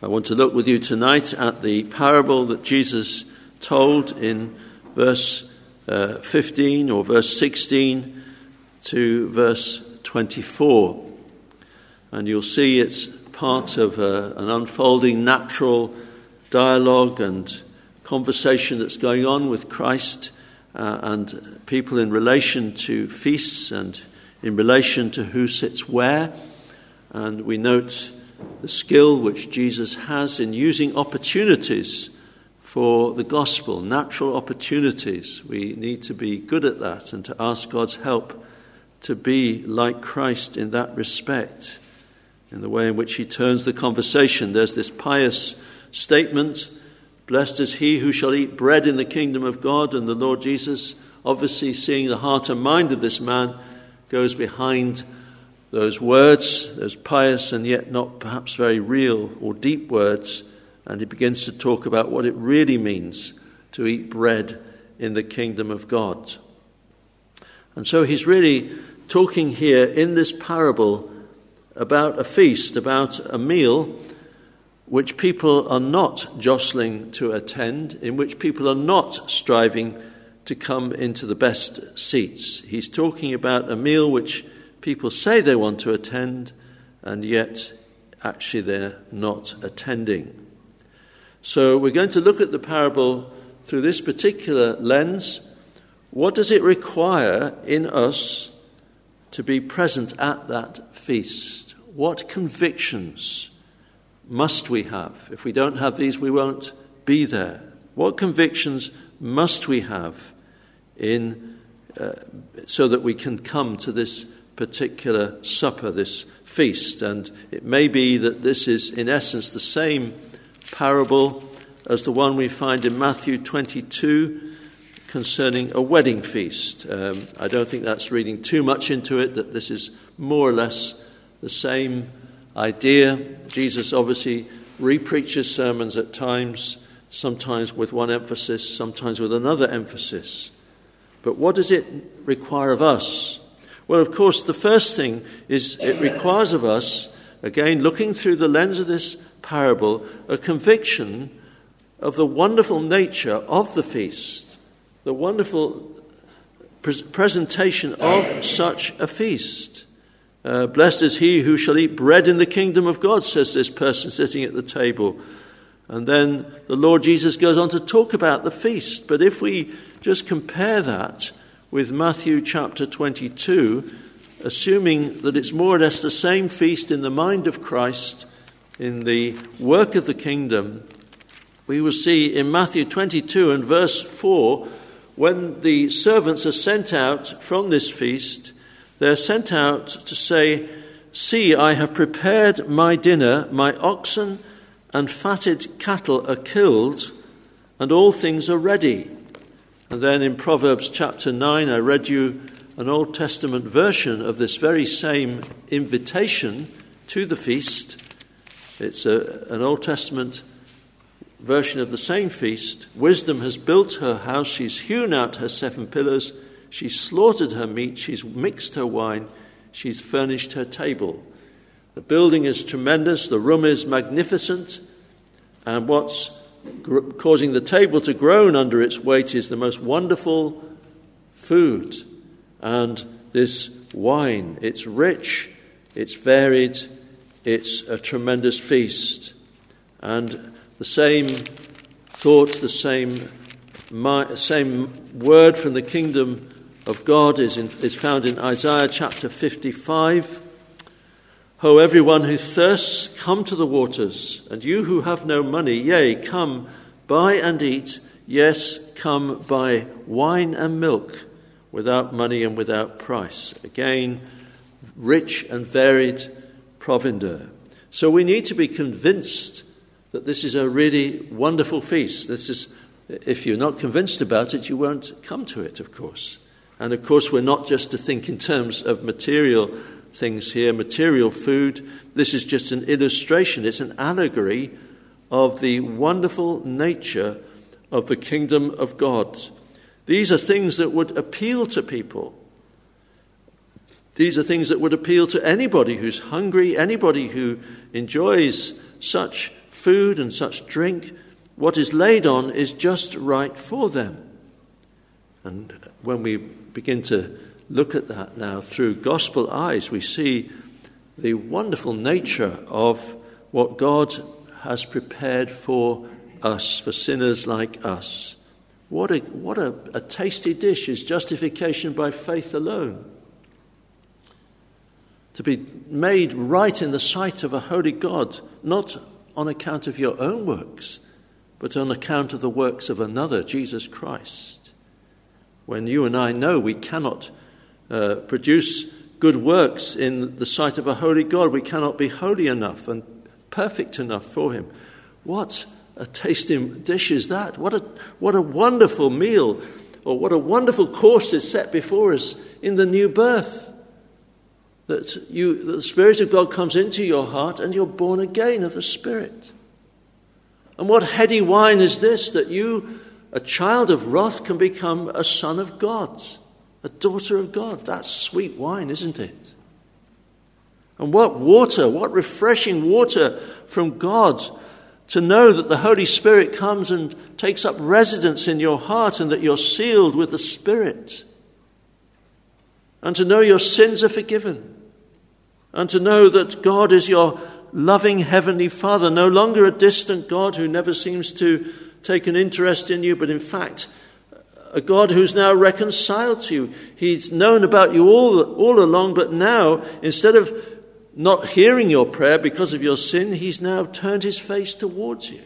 I want to look with you tonight at the parable that Jesus told in verse uh, 15 or verse 16 to verse 24. And you'll see it's part of a, uh, an unfolding natural dialogue and conversation that's going on with Christ uh, and people in relation to feasts and in relation to who sits where. And we note the skill which Jesus has in using opportunities for the gospel, natural opportunities. We need to be good at that and to ask God's help to be like Christ in that respect, in the way in which he turns the conversation. There's this pious statement Blessed is he who shall eat bread in the kingdom of God, and the Lord Jesus, obviously seeing the heart and mind of this man, goes behind those words, those pious and yet not perhaps very real or deep words, and he begins to talk about what it really means to eat bread in the kingdom of God. And so he's really talking here in this parable about a feast, about a meal which people are not jostling to attend, in which people are not striving to come into the best seats. He's talking about a meal which people say they want to attend, and yet actually they're not attending. So we're going to look at the parable through this particular lens. What does it require in us to be present at that feast? What convictions must we have? If we don't have these, we won't be there. What convictions must we have in, uh, so that we can come to this particular supper, this feast. And it may be that this is, in essence, the same parable as the one we find in Matthew 22 concerning a wedding feast. Um, I don't think that's reading too much into it, that this is more or less the same idea. Jesus obviously repreaches sermons at times, sometimes with one emphasis, sometimes with another emphasis. But what does it require of us? Well, of course, the first thing is it requires of us, again, looking through the lens of this parable, a conviction of the wonderful nature of the feast, the wonderful pre- presentation of such a feast. Uh, blessed is he who shall eat bread in the kingdom of God, says this person sitting at the table. And then the Lord Jesus goes on to talk about the feast. But if we just compare that with Matthew chapter 22, assuming that it's more or less the same feast in the mind of Christ, in the work of the kingdom, we will see in Matthew 22 and verse 4 when the servants are sent out from this feast, they're sent out to say, See, I have prepared my dinner, my oxen and fatted cattle are killed, and all things are ready. And then in Proverbs chapter 9, I read you an Old Testament version of this very same invitation to the feast. It's a, an Old Testament version of the same feast. Wisdom has built her house, she's hewn out her seven pillars, she's slaughtered her meat, she's mixed her wine, she's furnished her table. The building is tremendous, the room is magnificent, and what's causing the table to groan under its weight is the most wonderful food and this wine. It's rich, it's varied, it's a tremendous feast. And the same thought, the same, same word from the kingdom of God is, in, is found in Isaiah chapter 55. Ho, everyone who thirsts, come to the waters, and you who have no money, yea, come, buy and eat, yes, come, buy wine and milk without money and without price. Again, rich and varied provender. So we need to be convinced that this is a really wonderful feast. This is, if you're not convinced about it, you won't come to it, of course. And of course, we're not just to think in terms of material things here, material food. This is just an illustration, it's an allegory of the wonderful nature of the kingdom of God. These are things that would appeal to people. These are things that would appeal to anybody who's hungry, anybody who enjoys such food and such drink, what is laid on is just right for them. And when we begin to look at that now through gospel eyes, we see the wonderful nature of what God has prepared for us, for sinners like us. What a, what a, a tasty dish is justification by faith alone. To be made right in the sight of a holy God, not on account of your own works, but on account of the works of another, Jesus Christ. When you and I know we cannot uh, produce good works in the sight of a holy God, we cannot be holy enough and perfect enough for Him. What a tasty dish is that? What a, what a wonderful meal, or what a wonderful course is set before us in the new birth. That, you, that the Spirit of God comes into your heart and you're born again of the Spirit. And what heady wine is this that you, a child of wrath, can become a son of God, a daughter of God? That's sweet wine, isn't it? And what water, what refreshing water from God to know that the Holy Spirit comes and takes up residence in your heart and that you're sealed with the Spirit. And to know your sins are forgiven. And to know that God is your loving Heavenly Father, no longer a distant God who never seems to take an interest in you, but in fact, a God who's now reconciled to you. He's known about you all, all along, but now, instead of not hearing your prayer because of your sin, he's now turned his face towards you.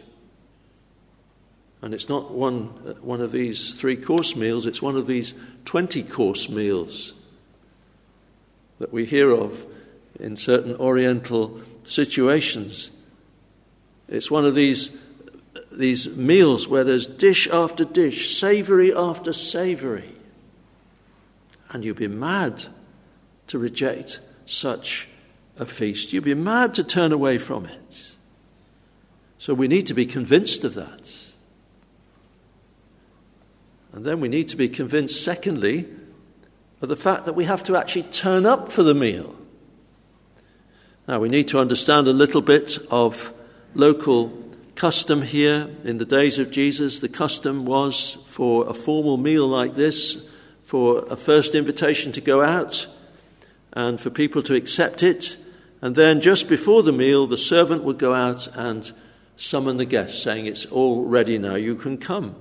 And it's not one, uh, one of these three course meals, it's one of these 20 course meals that we hear of in certain Oriental situations. It's one of these, these meals where there's dish after dish, savory after savory. And you'd be mad to reject such a feast. You'd be mad to turn away from it. So we need to be convinced of that. And then we need to be convinced, secondly, of the fact that we have to actually turn up for the meal. Now, we need to understand a little bit of local custom here. In the days of Jesus, the custom was for a formal meal like this, for a first invitation to go out, and for people to accept it. And then, just before the meal, the servant would go out and summon the guests, saying, It's all ready now, you can come.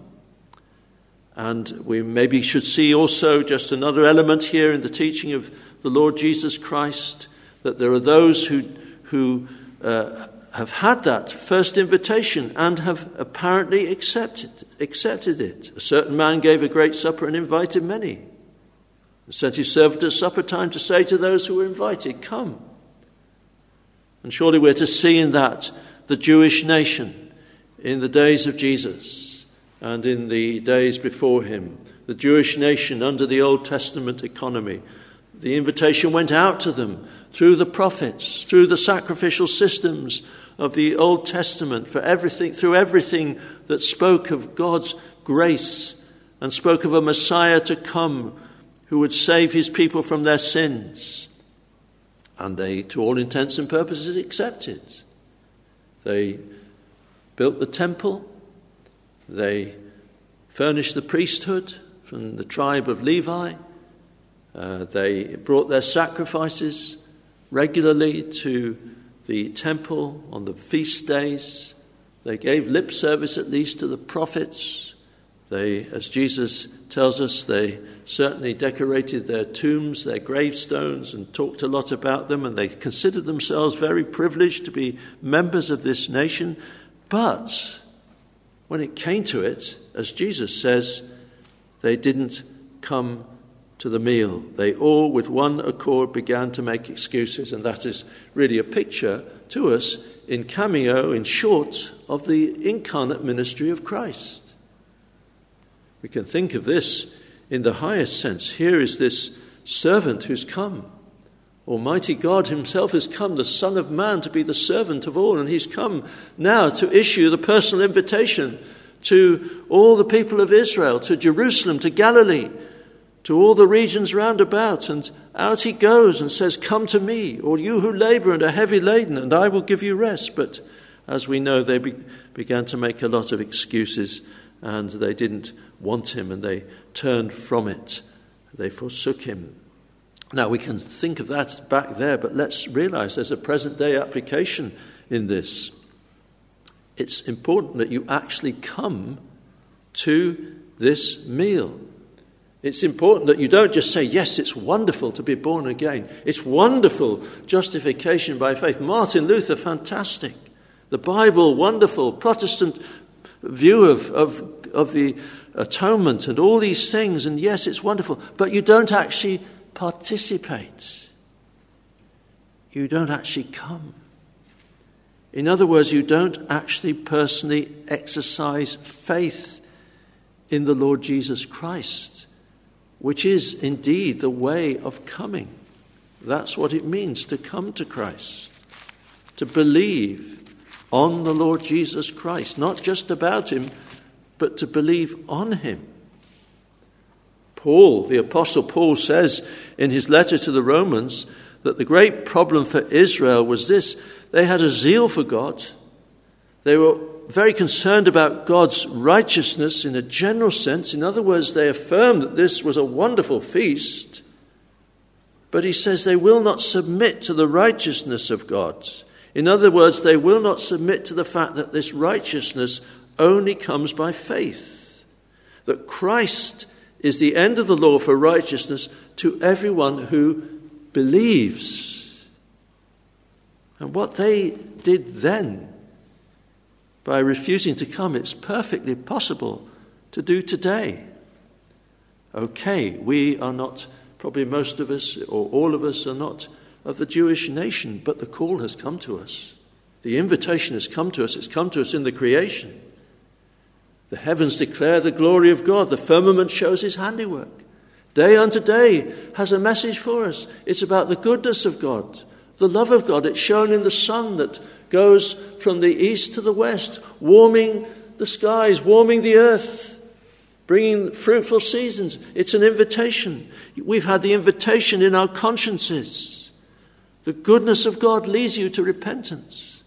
And we maybe should see also just another element here in the teaching of the Lord Jesus Christ that there are those who, who uh, have had that first invitation and have apparently accepted, accepted it. A certain man gave a great supper and invited many. And sent his servant at supper time to say to those who were invited, Come. And surely we're to see in that the Jewish nation in the days of Jesus and in the days before him, the Jewish nation under the Old Testament economy. The invitation went out to them through the prophets, through the sacrificial systems of the Old Testament, for everything, through everything that spoke of God's grace and spoke of a Messiah to come who would save his people from their sins. And they, to all intents and purposes, accepted. They built the temple, they furnished the priesthood from the tribe of Levi, uh, they brought their sacrifices regularly to the temple on the feast days. They gave lip service at least to the prophets. They, as Jesus tells us, they certainly decorated their tombs, their gravestones, and talked a lot about them, and they considered themselves very privileged to be members of this nation. But when it came to it, as Jesus says, they didn't come to the meal. They all, with one accord, began to make excuses, and that is really a picture to us in cameo, in short, of the incarnate ministry of Christ. We can think of this in the highest sense. Here is this servant who's come. Almighty God Himself has come, the Son of Man, to be the servant of all, and He's come now to issue the personal invitation to all the people of Israel, to Jerusalem, to Galilee, to all the regions round about. And out He goes and says, Come to me, all you who labor and are heavy laden, and I will give you rest. But as we know, they be- began to make a lot of excuses and they didn't want him and they turned from it. They forsook him. Now, we can think of that back there, but let's realize there's a present day application in this. It's important that you actually come to this meal. It's important that you don't just say, Yes, it's wonderful to be born again. It's wonderful justification by faith. Martin Luther, fantastic. The Bible, wonderful. Protestant view of, of, of the atonement and all these things. And yes, it's wonderful. But you don't actually participate, you don't actually come. In other words, you don't actually personally exercise faith in the Lord Jesus Christ, which is indeed the way of coming. That's what it means to come to Christ, to believe on the Lord Jesus Christ, not just about him, but to believe on him. Paul, the Apostle Paul, says in his letter to the Romans that the great problem for Israel was this they had a zeal for God, they were very concerned about God's righteousness in a general sense. In other words, they affirm that this was a wonderful feast. But he says they will not submit to the righteousness of God. In other words, they will not submit to the fact that this righteousness only comes by faith. That Christ is the end of the law for righteousness to everyone who believes. And what they did then, by refusing to come, it's perfectly possible to do today. Okay, we are not, probably most of us or all of us are not of the Jewish nation, but the call has come to us. The invitation has come to us. It's come to us in the creation. The heavens declare the glory of God, the firmament shows his handiwork. Day unto day has a message for us. It's about the goodness of God, the love of God. It's shown in the sun that goes from the east to the west, warming the skies, warming the earth, bringing fruitful seasons. It's an invitation. We've had the invitation in our consciences. The goodness of God leads you to repentance.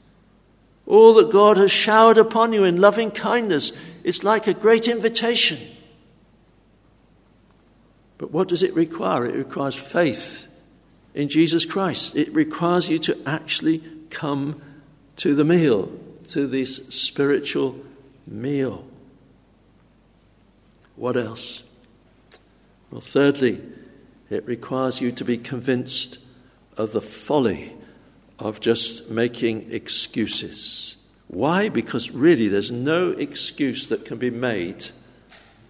All that God has showered upon you in loving kindness it's like a great invitation. But what does it require? It requires faith in Jesus Christ. It requires you to actually come to the meal, to this spiritual meal. What else? Well, thirdly, it requires you to be convinced of the folly of just making excuses. Why? Because really there's no excuse that can be made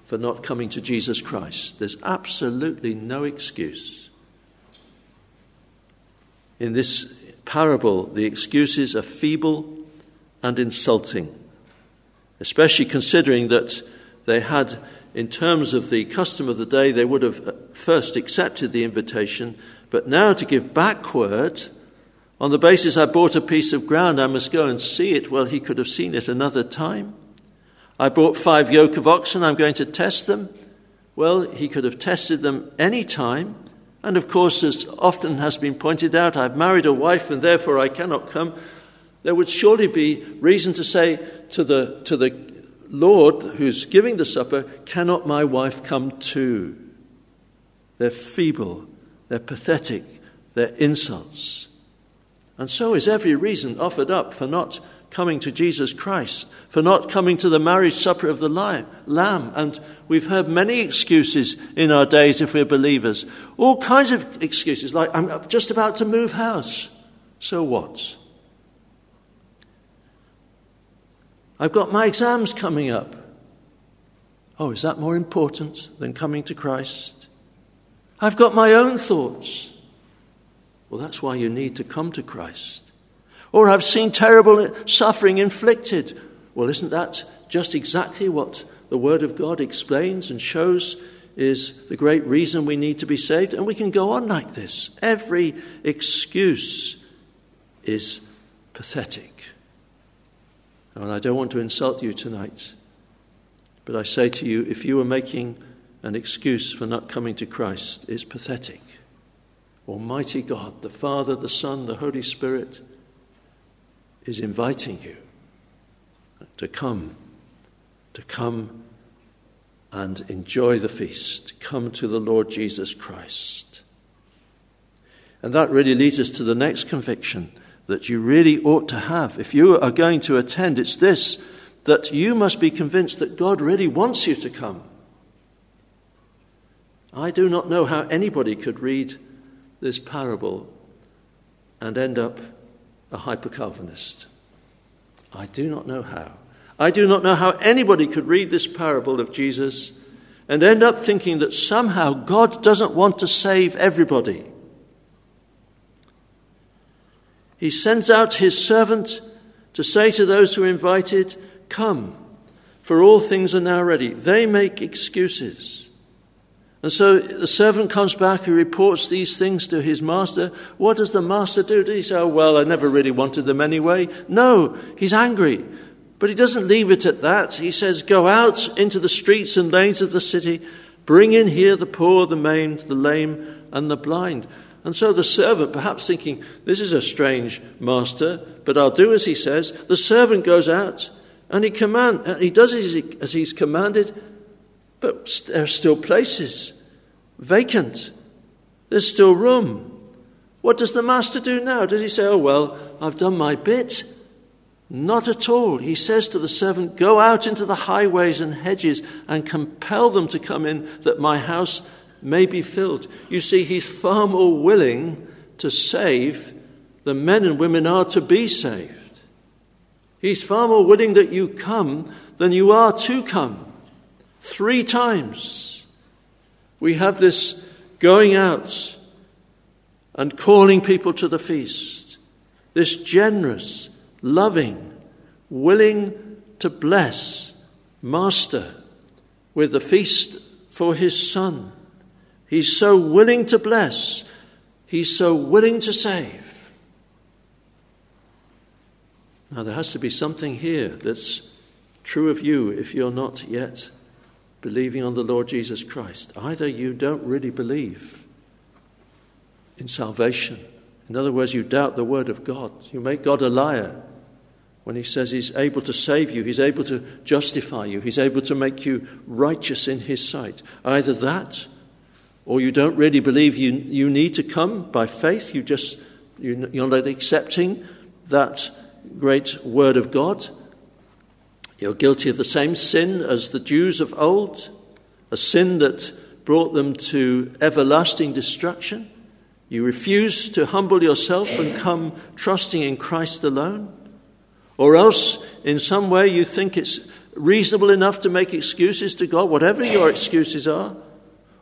for not coming to Jesus Christ. There's absolutely no excuse. In this parable, the excuses are feeble and insulting, especially considering that they had, in terms of the custom of the day, they would have uh, first accepted the invitation, but now to give backward on the basis I bought a piece of ground, I must go and see it. Well, he could have seen it another time. I bought five yoke of oxen, I'm going to test them. Well, he could have tested them any time. And of course, as often has been pointed out, I've married a wife and therefore I cannot come. There would surely be reason to say to the, to the Lord who's giving the supper, Cannot my wife come too? They're feeble, they're pathetic, they're insults. And so is every reason offered up for not coming to Jesus Christ, for not coming to the marriage supper of the Lamb. And we've heard many excuses in our days if we're believers. All kinds of excuses, like, I'm just about to move house. So what? I've got my exams coming up. Oh, is that more important than coming to Christ? I've got my own thoughts. Well, that's why you need to come to Christ. Or I've seen terrible suffering inflicted. Well, isn't that just exactly what the Word of God explains and shows is the great reason we need to be saved? And we can go on like this. Every excuse is pathetic. And I don't want to insult you tonight, but I say to you if you are making an excuse for not coming to Christ, it's pathetic. Almighty God, the Father, the Son, the Holy Spirit, is inviting you to come, to come and enjoy the feast, come to the Lord Jesus Christ. And that really leads us to the next conviction that you really ought to have. If you are going to attend, it's this that you must be convinced that God really wants you to come. I do not know how anybody could read this parable and end up a hyper Calvinist. I do not know how. I do not know how anybody could read this parable of Jesus and end up thinking that somehow God doesn't want to save everybody. He sends out his servant to say to those who are invited, Come, for all things are now ready. They make excuses. And so the servant comes back, he reports these things to his master. What does the master do? Does he say, Oh, well, I never really wanted them anyway? No, he's angry. But he doesn't leave it at that. He says, Go out into the streets and lanes of the city, bring in here the poor, the maimed, the lame, and the blind. And so the servant, perhaps thinking, This is a strange master, but I'll do as he says, the servant goes out and he, command, he does as he's commanded, but there are still places vacant. There's still room. What does the master do now? Does he say, Oh, well, I've done my bit? Not at all. He says to the servant, Go out into the highways and hedges and compel them to come in that my house may be filled. You see, he's far more willing to save the men and women are to be saved. He's far more willing that you come than you are to come. Three times we have this going out and calling people to the feast, this generous, loving, willing to bless master with the feast for his son. He's so willing to bless, he's so willing to save. Now, there has to be something here that's true of you if you're not yet believing on the Lord Jesus Christ. Either you don't really believe in salvation, in other words, you doubt the Word of God, you make God a liar. When he says he's able to save you, he's able to justify you, he's able to make you righteous in his sight. Either that, or you don't really believe you, you need to come by faith, you just, you're not accepting that great word of God, you're guilty of the same sin as the Jews of old, a sin that brought them to everlasting destruction. You refuse to humble yourself and come trusting in Christ alone. Or else, in some way, you think it's reasonable enough to make excuses to God, whatever your excuses are.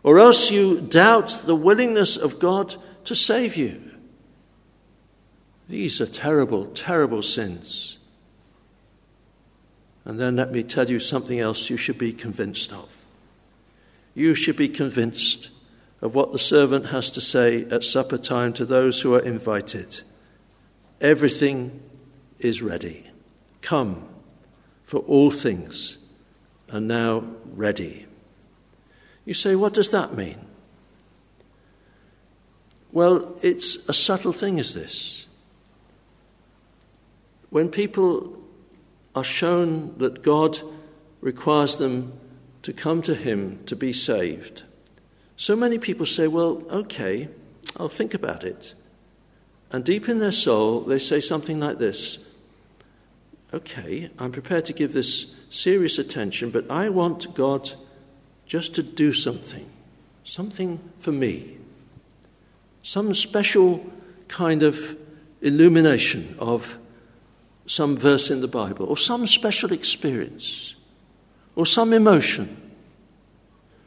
Or else you doubt the willingness of God to save you. These are terrible, terrible sins. And then let me tell you something else you should be convinced of. You should be convinced of what the servant has to say at supper time to those who are invited. Everything is ready. Come, for all things are now ready. You say, what does that mean? Well, it's a subtle thing, is this. When people are shown that God requires them to come to Him to be saved. So many people say, Well, okay, I'll think about it. And deep in their soul, they say something like this Okay, I'm prepared to give this serious attention, but I want God just to do something, something for me, some special kind of illumination of some verse in the Bible, or some special experience, or some emotion,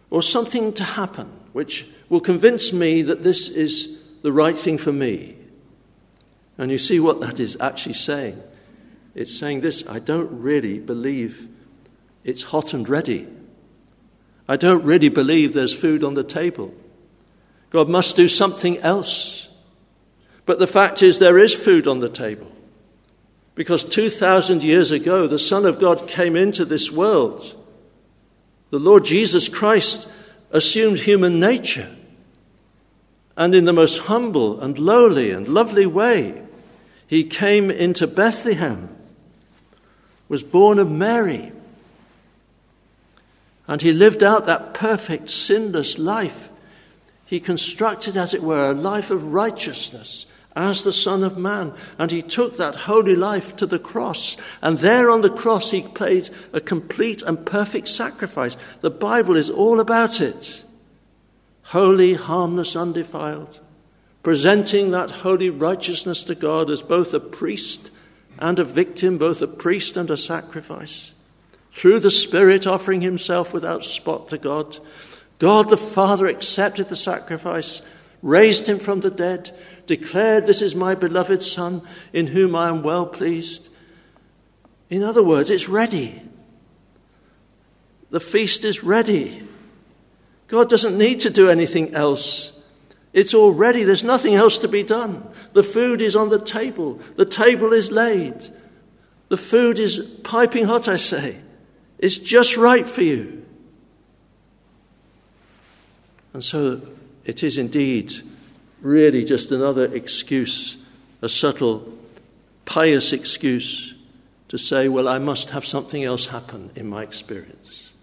or something to happen which will convince me that this is the right thing for me. And you see what that is actually saying. It's saying this I don't really believe it's hot and ready. I don't really believe there's food on the table. God must do something else. But the fact is, there is food on the table. Because 2,000 years ago, the Son of God came into this world. The Lord Jesus Christ assumed human nature. And in the most humble and lowly and lovely way, he came into Bethlehem, was born of Mary. And he lived out that perfect, sinless life. He constructed, as it were, a life of righteousness as the Son of Man. And he took that holy life to the cross. And there on the cross, he paid a complete and perfect sacrifice. The Bible is all about it. Holy, harmless, undefiled. Presenting that holy righteousness to God as both a priest and a victim, both a priest and a sacrifice. Through the Spirit offering himself without spot to God. God the Father accepted the sacrifice, raised him from the dead, declared, This is my beloved Son, in whom I am well pleased. In other words, it's ready. The feast is ready. God doesn't need to do anything else. It's all ready. There's nothing else to be done. The food is on the table. The table is laid. The food is piping hot, I say. It's just right for you. And so it is indeed really just another excuse, a subtle, pious excuse to say, well, I must have something else happen in my experience.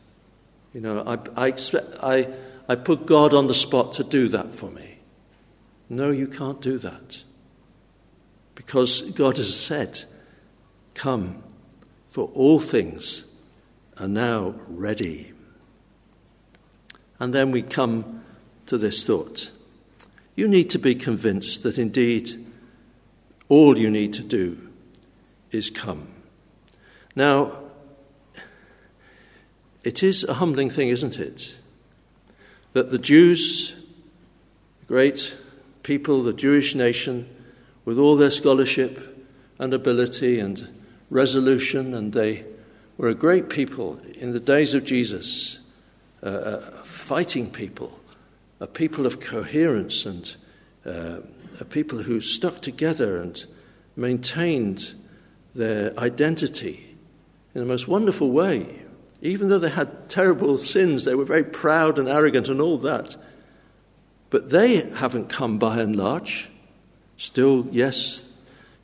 You know, I, I, I, I put God on the spot to do that for me. No, you can't do that. Because God has said, Come, for all things are now ready. And then we come to this thought you need to be convinced that indeed all you need to do is come. Now, it is a humbling thing, isn't it? That the Jews, the great people, the Jewish nation, with all their scholarship and ability and resolution, and they were a great people in the days of Jesus, uh, uh fighting people a people of coherence and uh, a people who stuck together and maintained their identity in the most wonderful way. Even though they had terrible sins, they were very proud and arrogant and all that. But they haven't come by and large. Still, yes,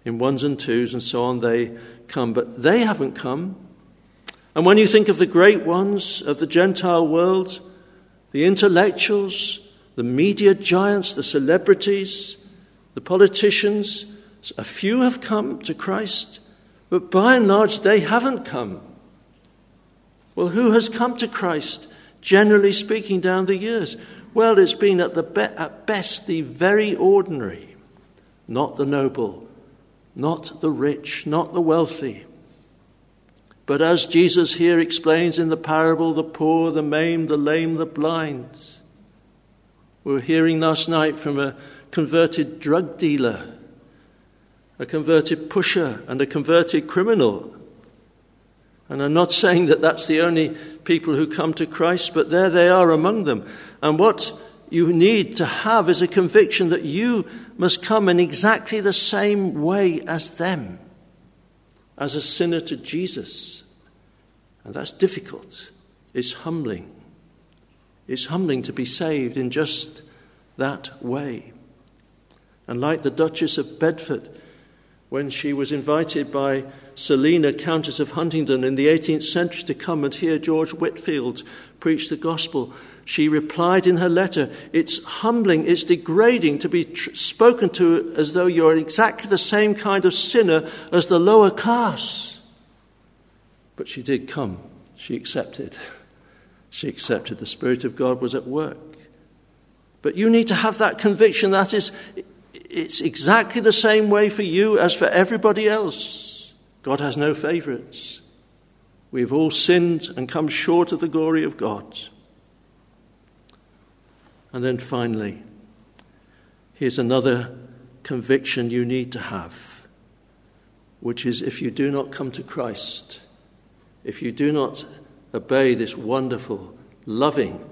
in ones and twos and so on, they come, but they haven't come. And when you think of the great ones of the Gentile world, the intellectuals, the media giants, the celebrities, the politicians, a few have come to Christ, but by and large they haven't come. Well, who has come to Christ, generally speaking, down the years? Well, it's been at, the be- at best the very ordinary, not the noble, not the rich, not the wealthy. But as Jesus here explains in the parable, the poor, the maimed, the lame, the blind, we were hearing last night from a converted drug dealer, a converted pusher, and a converted criminal. And I'm not saying that that's the only people who come to Christ, but there they are among them. And what you need to have is a conviction that you must come in exactly the same way as them, as a sinner to Jesus. And that's difficult, it's humbling. It's humbling to be saved in just that way. And like the Duchess of Bedford, when she was invited by Selina, Countess of Huntingdon, in the 18th century to come and hear George Whitefield preach the gospel, she replied in her letter, It's humbling, it's degrading to be tr- spoken to as though you're exactly the same kind of sinner as the lower class. But she did come, she accepted. She accepted the Spirit of God was at work. But you need to have that conviction that is, it's exactly the same way for you as for everybody else. God has no favorites. We've all sinned and come short of the glory of God. And then finally, here's another conviction you need to have, which is if you do not come to Christ, if you do not obey this wonderful, loving,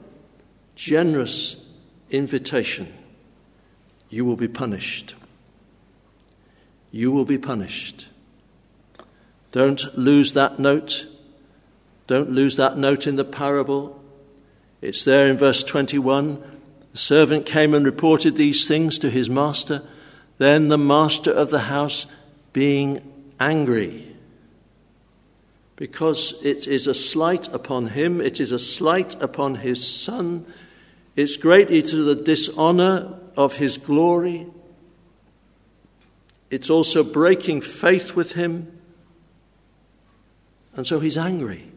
generous invitation, you will be punished. You will be punished. Don't lose that note. Don't lose that note in the parable. It's there in verse 21. The servant came and reported these things to his master. Then the master of the house, being angry, because it is a slight upon him, it is a slight upon his son, it's greatly to the dishonor of his glory. It's also breaking faith with him. And so he's angry.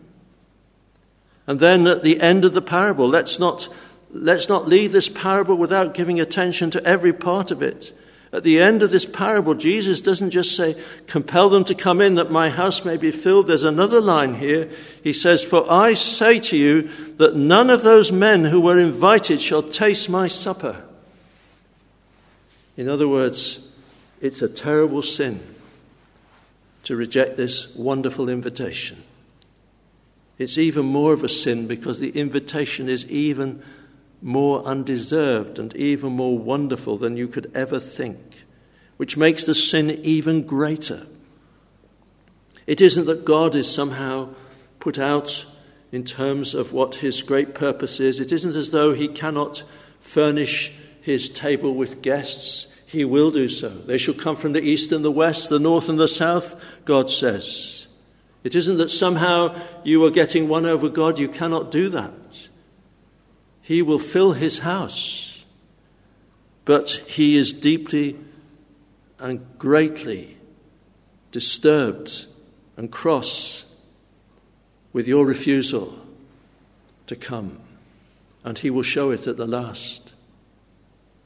And then at the end of the parable, let's not, let's not leave this parable without giving attention to every part of it. At the end of this parable, Jesus doesn't just say, Compel them to come in that my house may be filled. There's another line here. He says, For I say to you that none of those men who were invited shall taste my supper. In other words, it's a terrible sin to reject this wonderful invitation. It's even more of a sin because the invitation is even more undeserved and even more wonderful than you could ever think, which makes the sin even greater. It isn't that God is somehow put out in terms of what his great purpose is. It isn't as though he cannot furnish his table with guests. He will do so. They shall come from the east and the west, the north and the south, God says. It isn't that somehow you are getting one over God. You cannot do that. He will fill his house. But he is deeply and greatly disturbed and cross with your refusal to come. And he will show it at the last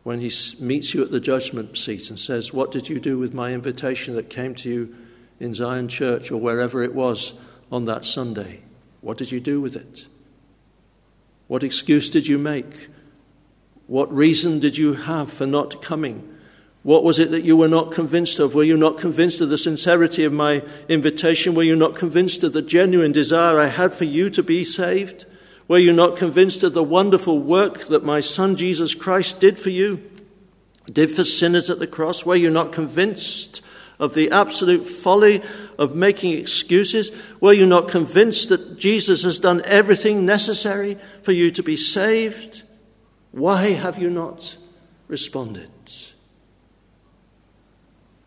when he meets you at the judgment seat and says, What did you do with my invitation that came to you in Zion Church or wherever it was on that Sunday? What did you do with it? What excuse did you make? What reason did you have for not coming? What was it that you were not convinced of? Were you not convinced of the sincerity of my invitation? Were you not convinced of the genuine desire I had for you to be saved? Were you not convinced of the wonderful work that my Son Jesus Christ did for you, did for sinners at the cross? Were you not convinced of the absolute folly of making excuses? Were you not convinced that Jesus has done everything necessary for you to be saved? Why have you not responded?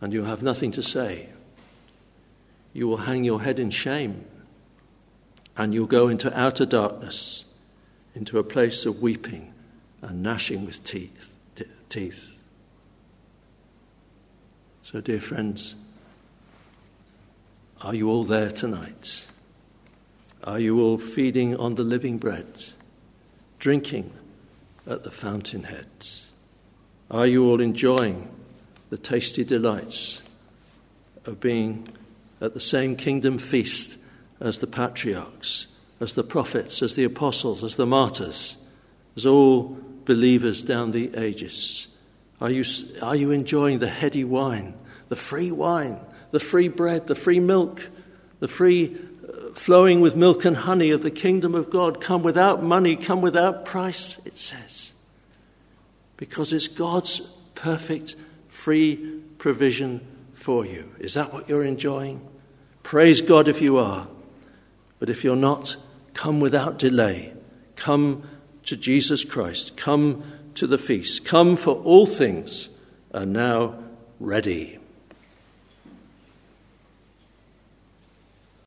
And you have nothing to say. You will hang your head in shame and you'll go into outer darkness, into a place of weeping and gnashing with teeth. teeth. So, dear friends, are you all there tonight? Are you all feeding on the living bread, drinking at the fountainhead? Are you all enjoying the tasty delights of being at the same kingdom feast as the patriarchs, as the prophets, as the apostles, as the martyrs, as all believers down the ages? Are you, are you enjoying the heady wine, the free wine, the free bread, the free milk, the free uh, flowing with milk and honey of the kingdom of God? Come without money, come without price, it says. Because it's God's perfect, free provision for you. Is that what you're enjoying? Praise God if you are. But if you're not, come without delay. Come to Jesus Christ. Come to the feast. Come, for all things are now ready.